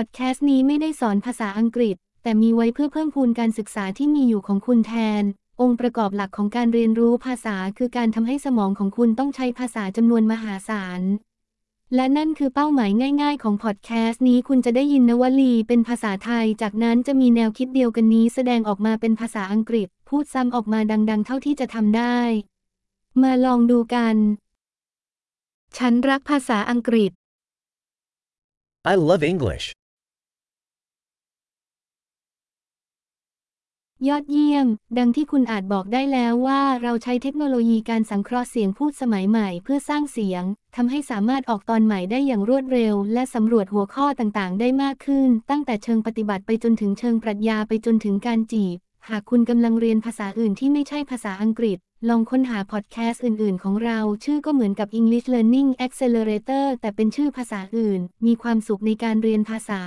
พอดแคสต์นี้ไม่ได้สอนภาษาอังกฤษ แต่มีไว้เพื่อเพิ่มพูนการศึกษาที่มีอยู่ของคุณแทน องค์ประกอบหลักของการเรียนรู้ภาษาคือการทำให้สมองของคุณต้องใช้ภาษาจำนวนมหาศาล และนั่นคือเป้าหมายง่าย ๆ ของพอดแคสต์นี้คุณจะได้ยินนวลีเป็นภาษาไทย จากนั้นจะมีแนวคิดเดียวกันนี้แสดงออกมาเป็นภาษาอังกฤษ พูดซ้ำออกมาดัง ๆ เท่าที่จะทำได้ มาลองดูกัน ฉันรักภาษาอังกฤษ I love English. ยอดเยี่ยม ดังที่คุณอาจบอกได้แล้วว่าเราใช้เทคโนโลยีการสังเคราะห์เสียงพูดสมัยใหม่เพื่อสร้างเสียงทำให้สามารถออกตอนใหม่ได้อย่างรวดเร็ว และสำรวจหัวข้อต่างๆ ได้มากขึ้น ตั้งแต่เชิงปฏิบัติไปจนถึงเชิงปรัชญาไปจนถึงการจีบ หากคุณกำลังเรียนภาษาอื่นที่ไม่ใช่ภาษาอังกฤษ ลองค้นหาพอดแคสต์อื่น ๆ ของเรา ชื่อก็เหมือนกับ English Learning Accelerator แต่เป็นชื่อภาษาอื่น มีความสุขในการเรียนภาษา